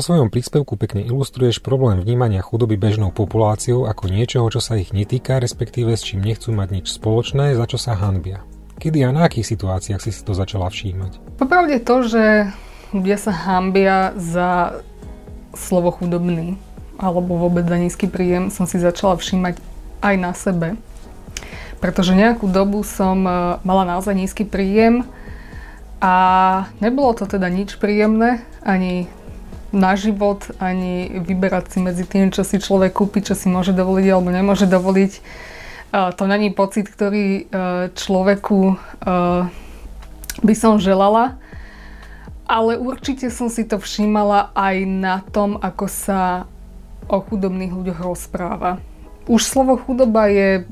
Vo svojom príspevku pekne ilustruješ problém vnímania chudoby bežnou populáciou ako niečoho, čo sa ich netýka, respektíve s čím nechcú mať nič spoločné, za čo sa hanbia. Kedy a na akých situáciách si si to začala všímať? Popravde to, že ľudia sa hambia za slovo chudobný alebo vôbec za nízky príjem som si začala všímať aj na sebe. Pretože nejakú dobu som e, mala naozaj nízky príjem a nebolo to teda nič príjemné, ani na život, ani vyberať si medzi tým, čo si človek kúpi, čo si môže dovoliť alebo nemôže dovoliť. To není pocit, ktorý e, človeku e, by som želala, ale určite som si to všímala aj na tom, ako sa o chudobných ľuďoch rozpráva. Už slovo chudoba je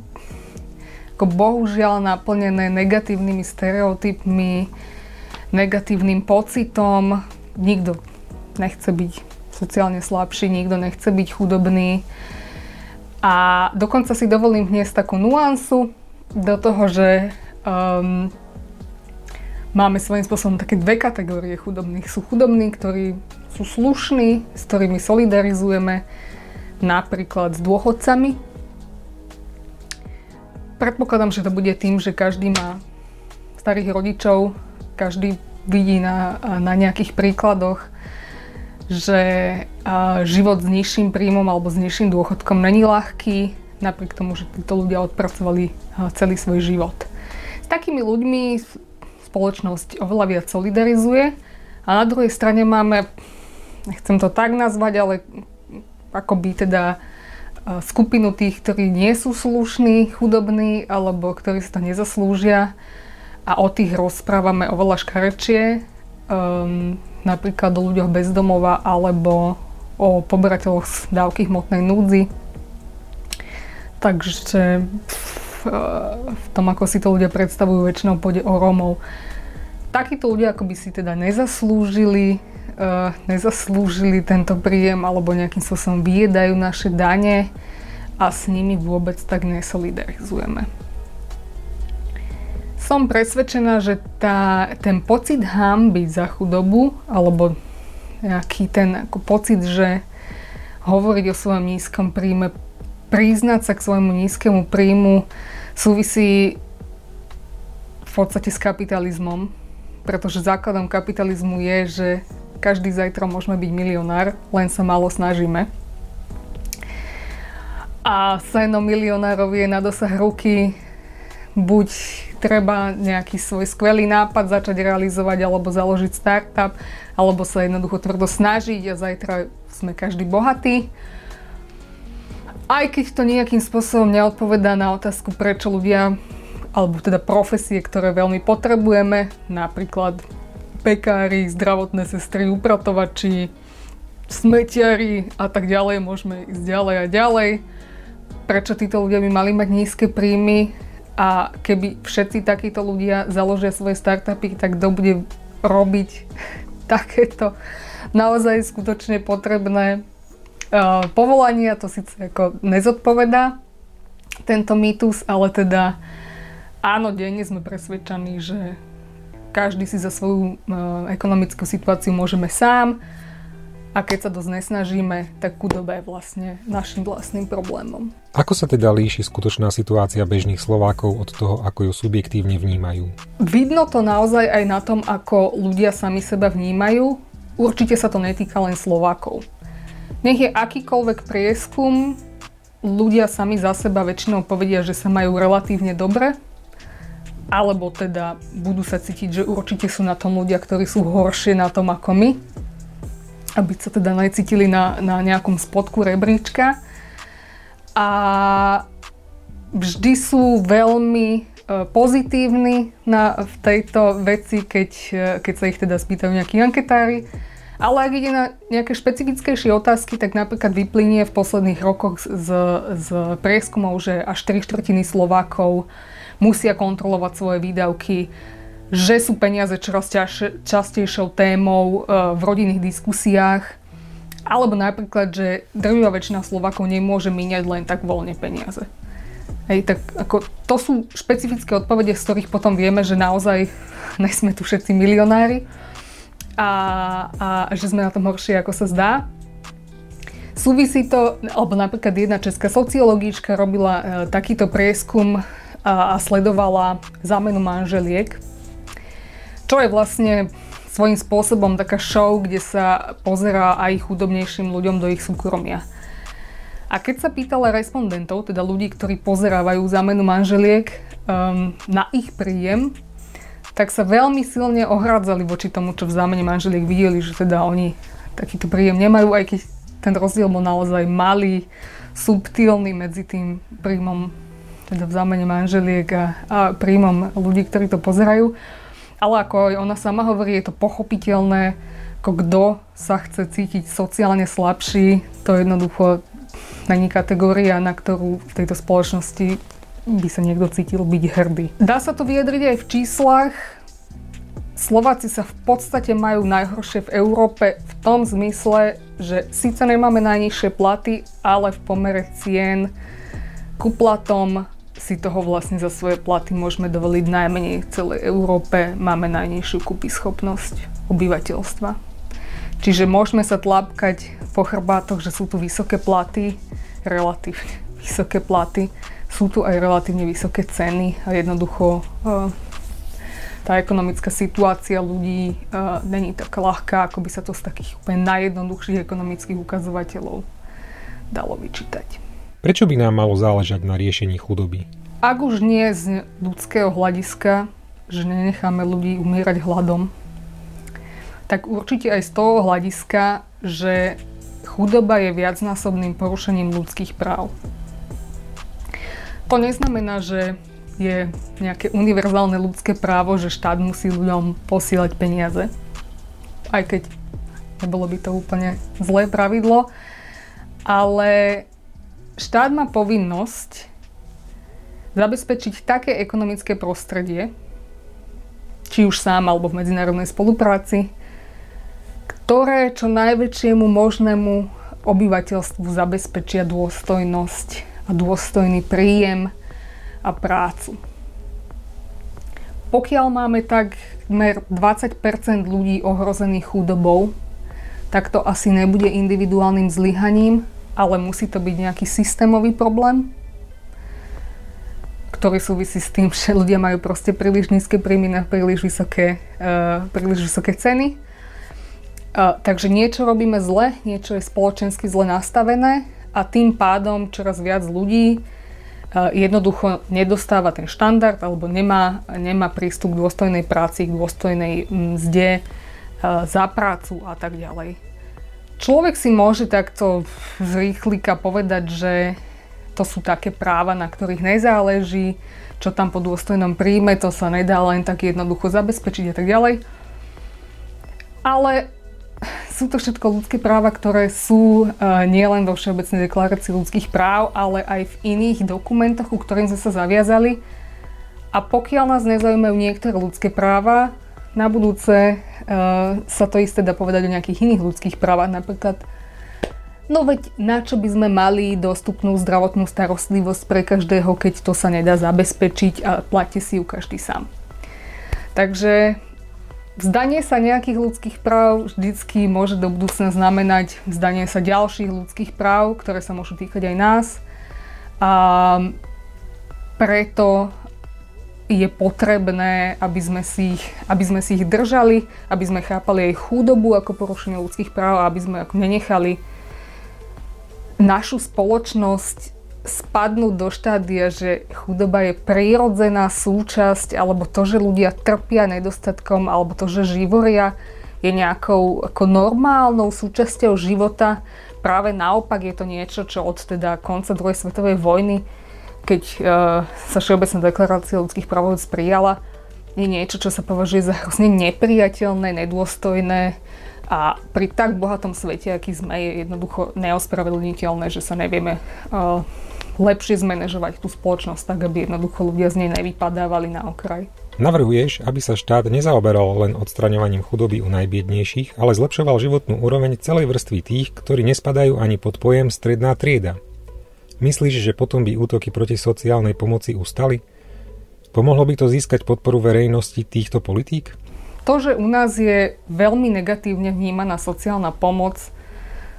ako bohužiaľ naplnené negatívnymi stereotypmi, negatívnym pocitom. Nikto nechce byť sociálne slabší, nikto nechce byť chudobný. A dokonca si dovolím vniesť takú nuansu do toho, že um, máme svojím spôsobom také dve kategórie chudobných. Sú chudobní, ktorí sú slušní, s ktorými solidarizujeme, napríklad s dôchodcami. Predpokladám, že to bude tým, že každý má starých rodičov, každý vidí na, na nejakých príkladoch, že život s nižším príjmom alebo s nižším dôchodkom není ľahký, napriek tomu, že títo ľudia odpracovali celý svoj život. S takými ľuďmi spoločnosť oveľa viac solidarizuje a na druhej strane máme, nechcem to tak nazvať, ale akoby teda skupinu tých, ktorí nie sú slušní, chudobní alebo ktorí si to nezaslúžia a o tých rozprávame oveľa škarečie. Um, napríklad o ľuďoch bezdomova alebo o poberateľoch z dávky hmotnej núdzi. Takže v tom, ako si to ľudia predstavujú, väčšinou pôjde o Rómov. Takíto ľudia ako by si teda nezaslúžili, uh, nezaslúžili tento príjem alebo nejakým spôsobom vyjedajú naše dane a s nimi vôbec tak nesolidarizujeme som presvedčená, že tá, ten pocit hamby za chudobu, alebo nejaký ten ako pocit, že hovoriť o svojom nízkom príjme, priznať sa k svojmu nízkemu príjmu súvisí v podstate s kapitalizmom, pretože základom kapitalizmu je, že každý zajtra môžeme byť milionár, len sa málo snažíme. A seno milionárov je na dosah ruky buď treba nejaký svoj skvelý nápad začať realizovať alebo založiť startup, alebo sa jednoducho tvrdo snažiť a zajtra sme každý bohatý. Aj keď to nejakým spôsobom neodpovedá na otázku, prečo ľudia, alebo teda profesie, ktoré veľmi potrebujeme, napríklad pekári, zdravotné sestry, upratovači, smetiari a tak ďalej, môžeme ísť ďalej a ďalej. Prečo títo ľudia by mali mať nízke príjmy? A keby všetci takíto ľudia založia svoje startupy, tak kto bude robiť takéto naozaj skutočne potrebné uh, povolania, to síce ako nezodpovedá tento mýtus, ale teda áno, denne sme presvedčení, že každý si za svoju uh, ekonomickú situáciu môžeme sám a keď sa dosť nesnažíme, tak chudoba je vlastne našim vlastným problémom. Ako sa teda líši skutočná situácia bežných Slovákov od toho, ako ju subjektívne vnímajú? Vidno to naozaj aj na tom, ako ľudia sami seba vnímajú. Určite sa to netýka len Slovákov. Nech je akýkoľvek prieskum, ľudia sami za seba väčšinou povedia, že sa majú relatívne dobre, alebo teda budú sa cítiť, že určite sú na tom ľudia, ktorí sú horšie na tom ako my aby sa teda necítili na, na nejakom spodku rebríčka. A vždy sú veľmi e, pozitívni na, v tejto veci, keď, e, keď sa ich teda spýtajú nejakí anketári. Ale ak ide na nejaké špecifickejšie otázky, tak napríklad vyplynie v posledných rokoch z, z prieskumov, že až 3 štvrtiny Slovákov musia kontrolovať svoje výdavky že sú peniaze čoraz častejšou témou e, v rodinných diskusiách, alebo napríklad, že drvivá väčšina Slovakov nemôže míňať len tak voľne peniaze. Hej, tak ako, to sú špecifické odpovede, z ktorých potom vieme, že naozaj nesme tu všetci milionári. a, a že sme na tom horšie, ako sa zdá. Súvisí to, alebo napríklad jedna česká sociologička robila e, takýto prieskum a, a sledovala zámenu manželiek, čo je vlastne svojím spôsobom taká show, kde sa pozerá aj chudobnejším ľuďom do ich súkromia. A keď sa pýtala respondentov, teda ľudí, ktorí pozerávajú zámenu manželiek um, na ich príjem, tak sa veľmi silne ohradzali voči tomu, čo v zámene manželiek videli, že teda oni takýto príjem nemajú, aj keď ten rozdiel bol naozaj malý, subtilný medzi tým príjmom teda v zámene manželiek a, a príjmom ľudí, ktorí to pozerajú. Ale ako aj ona sama hovorí, je to pochopiteľné, ako kto sa chce cítiť sociálne slabší, to jednoducho není kategória, na ktorú v tejto spoločnosti by sa niekto cítil byť hrdý. Dá sa to vyjadriť aj v číslach. Slováci sa v podstate majú najhoršie v Európe v tom zmysle, že síce nemáme najnižšie platy, ale v pomere cien ku platom si toho vlastne za svoje platy môžeme dovoliť najmenej v celej Európe. Máme najnižšiu schopnosť obyvateľstva. Čiže môžeme sa tlapkať po chrbátoch, že sú tu vysoké platy, relatívne vysoké platy, sú tu aj relatívne vysoké ceny a jednoducho uh, tá ekonomická situácia ľudí uh, není taká ľahká, ako by sa to z takých úplne najjednoduchších ekonomických ukazovateľov dalo vyčítať. Prečo by nám malo záležať na riešení chudoby? Ak už nie z ľudského hľadiska, že nenecháme ľudí umierať hladom, tak určite aj z toho hľadiska, že chudoba je viacnásobným porušením ľudských práv. To neznamená, že je nejaké univerzálne ľudské právo, že štát musí ľuďom posielať peniaze. Aj keď nebolo by to úplne zlé pravidlo. Ale štát má povinnosť zabezpečiť také ekonomické prostredie, či už sám alebo v medzinárodnej spolupráci, ktoré čo najväčšiemu možnému obyvateľstvu zabezpečia dôstojnosť a dôstojný príjem a prácu. Pokiaľ máme takmer 20% ľudí ohrozených chudobou, tak to asi nebude individuálnym zlyhaním, ale musí to byť nejaký systémový problém, ktorý súvisí s tým, že ľudia majú proste príliš nízke príjmy na príliš vysoké, uh, príliš vysoké ceny. Uh, takže niečo robíme zle, niečo je spoločensky zle nastavené a tým pádom čoraz viac ľudí uh, jednoducho nedostáva ten štandard alebo nemá, nemá prístup k dôstojnej práci, k dôstojnej mzde, uh, za prácu a tak ďalej. Človek si môže takto z rýchlika povedať, že to sú také práva, na ktorých nezáleží, čo tam po dôstojnom príjme, to sa nedá len tak jednoducho zabezpečiť a tak ďalej. Ale sú to všetko ľudské práva, ktoré sú uh, nielen vo Všeobecnej deklarácii ľudských práv, ale aj v iných dokumentoch, ku ktorým sme sa zaviazali. A pokiaľ nás nezaujímajú niektoré ľudské práva, na budúce sa to isté dá povedať o nejakých iných ľudských právach, napríklad No veď na čo by sme mali dostupnú zdravotnú starostlivosť pre každého, keď to sa nedá zabezpečiť a platí si ju každý sám. Takže vzdanie sa nejakých ľudských práv vždycky môže do budúcna znamenať vzdanie sa ďalších ľudských práv, ktoré sa môžu týkať aj nás. A preto je potrebné, aby sme, si ich, aby sme si ich držali, aby sme chápali aj chudobu ako porušenie ľudských práv a aby sme ako nenechali našu spoločnosť spadnúť do štádia, že chudoba je prírodzená súčasť, alebo to, že ľudia trpia nedostatkom, alebo to, že živoria je nejakou ako normálnou súčasťou života. Práve naopak je to niečo, čo od teda konca druhej svetovej vojny keď uh, sa Všeobecná deklarácia ľudských práv prijala, je niečo, čo sa považuje za hrozne nepriateľné, nedôstojné a pri tak bohatom svete, aký sme, je jednoducho neospravedlniteľné, že sa nevieme uh, lepšie zmanéžovať tú spoločnosť tak, aby jednoducho ľudia z nej nevypadávali na okraj. Navrhuješ, aby sa štát nezaoberal len odstraňovaním chudoby u najbiednejších, ale zlepšoval životnú úroveň celej vrstvy tých, ktorí nespadajú ani pod pojem stredná trieda – Myslíš, že potom by útoky proti sociálnej pomoci ustali? Pomohlo by to získať podporu verejnosti týchto politík? to, že u nás je veľmi negatívne vnímaná sociálna pomoc,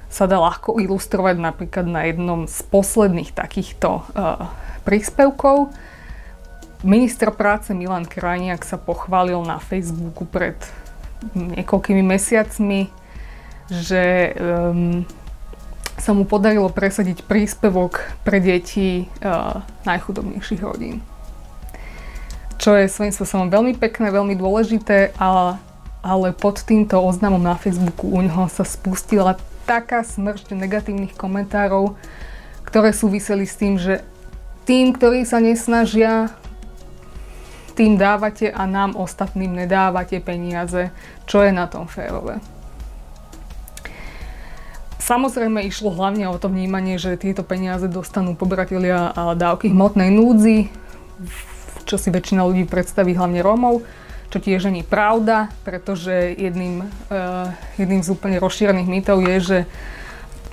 sa dá ľahko ilustrovať napríklad na jednom z posledných takýchto uh, príspevkov. Minister práce Milan Krajniak sa pochválil na Facebooku pred niekoľkými mesiacmi, že um, sa mu podarilo presadiť príspevok pre deti uh, najchudobnejších rodín. Čo je svojím spôsobom veľmi pekné, veľmi dôležité, ale, ale pod týmto oznamom na Facebooku u neho sa spustila taká smršť negatívnych komentárov, ktoré súviseli s tým, že tým, ktorí sa nesnažia, tým dávate a nám ostatným nedávate peniaze. Čo je na tom férové? Samozrejme išlo hlavne o to vnímanie, že tieto peniaze dostanú poberatelia dávky hmotnej núdzi, čo si väčšina ľudí predstaví hlavne Rómov čo tiež nie je pravda, pretože jedným, uh, jedným z úplne rozšírených mýtov je, že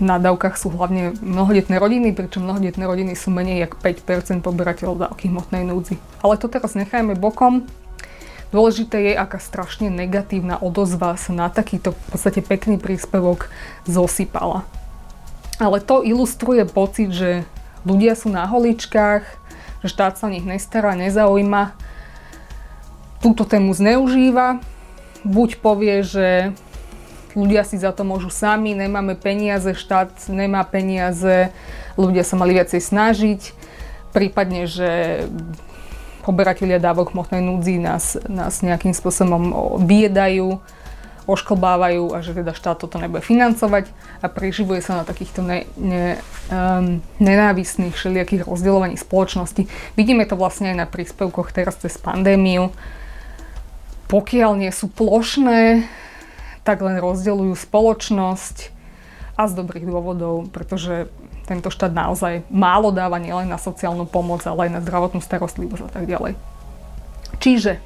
na dávkach sú hlavne mnohodetné rodiny, pričom mnohodetné rodiny sú menej jak 5% poberateľov dávky hmotnej núdzi. Ale to teraz nechajme bokom. Dôležité je, aká strašne negatívna odozva sa na takýto v podstate pekný príspevok zosypala. Ale to ilustruje pocit, že ľudia sú na holičkách, že štát sa o nich nestará, nezaujíma túto tému zneužíva, buď povie, že ľudia si za to môžu sami, nemáme peniaze, štát nemá peniaze, ľudia sa mali viacej snažiť, prípadne, že poberatelia dávok hmotnej núdzi nás, nás nejakým spôsobom vyjedajú, ošklbávajú a že teda štát toto nebude financovať a preživuje sa na takýchto ne, ne, um, nenávistných všelijakých rozdeľovaní spoločnosti. Vidíme to vlastne aj na príspevkoch teraz cez pandémiu, pokiaľ nie sú plošné, tak len rozdeľujú spoločnosť a z dobrých dôvodov, pretože tento štát naozaj málo dáva nielen na sociálnu pomoc, ale aj na zdravotnú starostlivosť a tak ďalej. Čiže,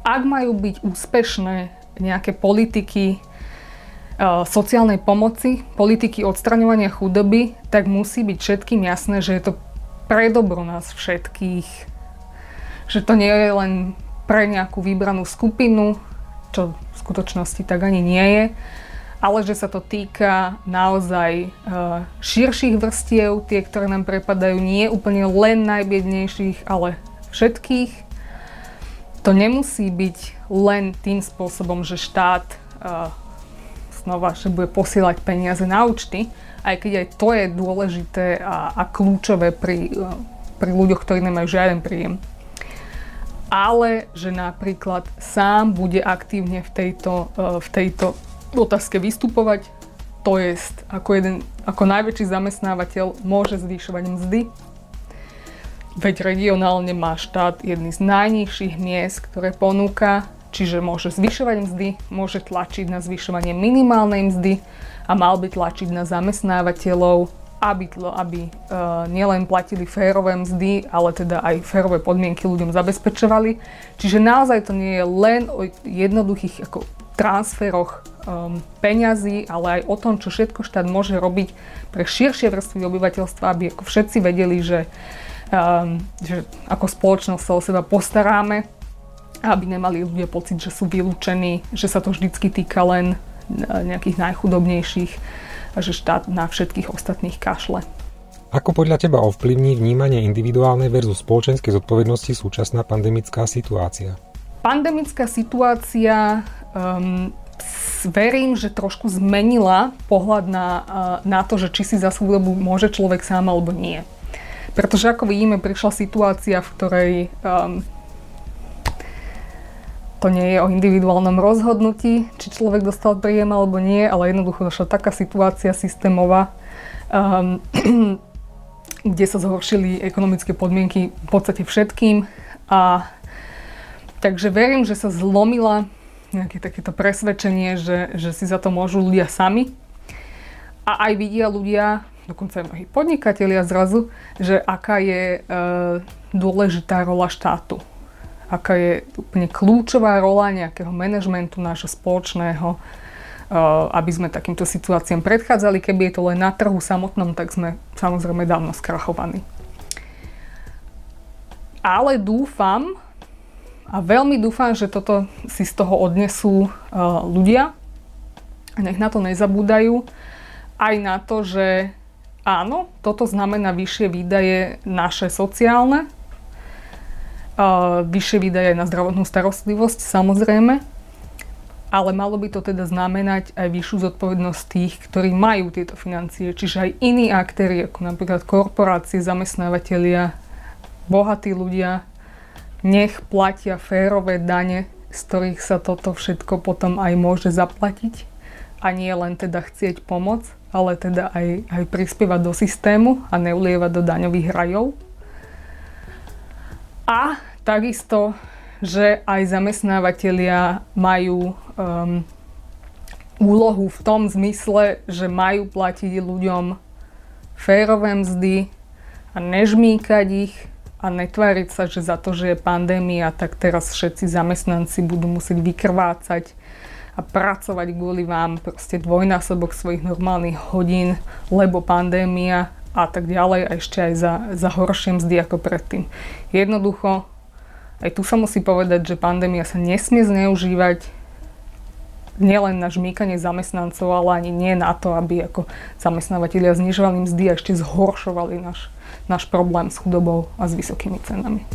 ak majú byť úspešné nejaké politiky e, sociálnej pomoci, politiky odstraňovania chudoby, tak musí byť všetkým jasné, že je to pre dobro nás všetkých. Že to nie je len pre nejakú vybranú skupinu, čo v skutočnosti tak ani nie je, ale že sa to týka naozaj e, širších vrstiev, tie, ktoré nám prepadajú, nie úplne len najbiednejších, ale všetkých. To nemusí byť len tým spôsobom, že štát e, znova, že bude posielať peniaze na účty, aj keď aj to je dôležité a, a kľúčové pri, e, pri ľuďoch, ktorí nemajú žiaden príjem ale že napríklad sám bude aktívne v tejto, v tejto otázke vystupovať, to je ako, jeden, ako najväčší zamestnávateľ môže zvyšovať mzdy, veď regionálne má štát jedný z najnižších miest, ktoré ponúka, čiže môže zvyšovať mzdy, môže tlačiť na zvyšovanie minimálnej mzdy a mal by tlačiť na zamestnávateľov aby, aby uh, nielen platili férové mzdy, ale teda aj férové podmienky ľuďom zabezpečovali. Čiže naozaj to nie je len o jednoduchých ako transferoch um, peňazí, ale aj o tom, čo všetko štát môže robiť pre širšie vrstvy obyvateľstva, aby ako všetci vedeli, že, um, že ako spoločnosť sa o seba postaráme, aby nemali ľudia pocit, že sú vylúčení, že sa to vždycky týka len nejakých najchudobnejších a že štát na všetkých ostatných kašle. Ako podľa teba ovplyvní vnímanie individuálnej versus spoločenskej zodpovednosti súčasná pandemická situácia? Pandemická situácia um, verím, že trošku zmenila pohľad na, na to, že či si za svoju dobu môže človek sám alebo nie. Pretože ako vidíme, prišla situácia, v ktorej um, to nie je o individuálnom rozhodnutí, či človek dostal príjem alebo nie, ale jednoducho došla taká situácia systémová, um, kde sa zhoršili ekonomické podmienky v podstate všetkým. A takže verím, že sa zlomila nejaké takéto presvedčenie, že, že si za to môžu ľudia sami. A aj vidia ľudia, dokonca aj mnohí podnikatelia zrazu, že aká je e, dôležitá rola štátu aká je úplne kľúčová rola nejakého manažmentu nášho spoločného, eh, aby sme takýmto situáciám predchádzali. Keby je to len na trhu samotnom, tak sme samozrejme dávno skrachovaní. Ale dúfam, A veľmi dúfam, že toto si z toho odnesú uh, ľudia. A nech na to nezabúdajú. Aj na to, že áno, toto znamená vyššie výdaje naše sociálne, uh, vyššie výdaje na zdravotnú starostlivosť samozrejme, ale malo by to teda znamenať aj vyššiu zodpovednosť tých, ktorí majú tieto financie, čiže aj iní aktéri, ako napríklad korporácie, zamestnávateľia, bohatí ľudia, nech platia férové dane, z ktorých sa toto všetko potom aj môže zaplatiť a nie len teda chcieť pomoc, ale teda aj, aj prispievať do systému a neulievať do daňových rajov. A takisto, že aj zamestnávateľia majú um, úlohu v tom zmysle, že majú platiť ľuďom férové mzdy a nežmýkať ich a netváriť sa, že za to, že je pandémia, tak teraz všetci zamestnanci budú musieť vykrvácať a pracovať kvôli vám proste dvojnásobok svojich normálnych hodín, lebo pandémia a tak ďalej a ešte aj za, za horšie mzdy ako predtým. Jednoducho, aj tu sa musí povedať, že pandémia sa nesmie zneužívať nielen na žmýkanie zamestnancov, ale ani nie na to, aby ako zamestnávateľia znižovali mzdy a ešte zhoršovali náš náš problém s chudobou a s vysokými cenami.